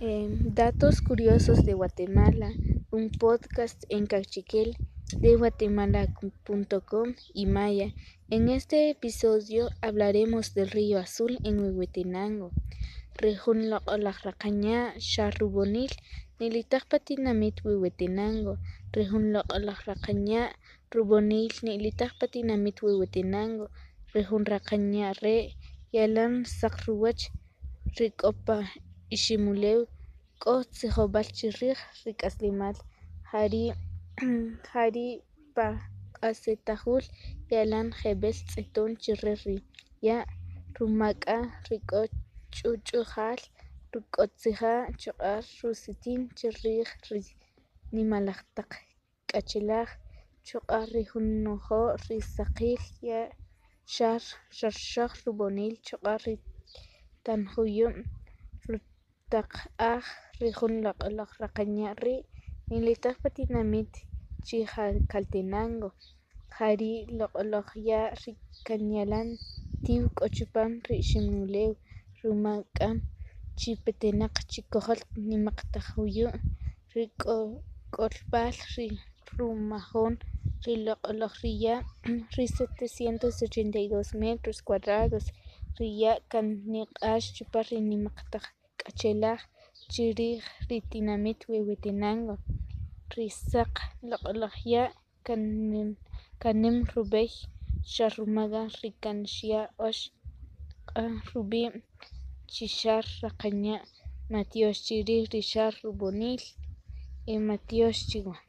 Em, datos curiosos de Guatemala, un podcast en cachiquel de guatemala.com y maya. En este episodio hablaremos del río Azul en Huehuetenango. Rejun Loqolaqraqaña Charrubonil Nilitaqpatinamit Huehuetenango. Rejun Loqolaqraqaña Rubonil Nilitaqpatinamit Huehuetenango. Rejun Raqaña Re Yalan Saqruwach Rik'opa იშიმულევ კო ციხობალჩირიხ რიკასლიმალ ჰარი ჰარი ბა ასეთახულ ялан хебел цитун чиррери я румака рико чучухал рукоцха чуар руситин чиррих нималахтак качилах чуар рихуннохо рисакил я шар шаршах рубонил чуар танхуйум ritanjuyub' taq aj rijun loq'olaqraqaña' rii' nilitaq patinamit chi Jaltenango jari loq'oloq ya' rikanyalan tiiw k'o chipaam riximuleew rimak'am chipetinaq chikojol nemaq taq juyu' rik'olb'al rimajoon riloq'oloq riya' ri setecientos ochenta y dos metros cuadrados riya' kaniq'ax chipaam ri nemaq k'achelaj chi rij ritinamit Huehuetenango, risaq loq'laj ya' kanem rub'ej xarrumaga rikan xya' ox q'aj rib'im chixaj raqaña' matiox chi rij rixaj rib'onil matiox chiuaj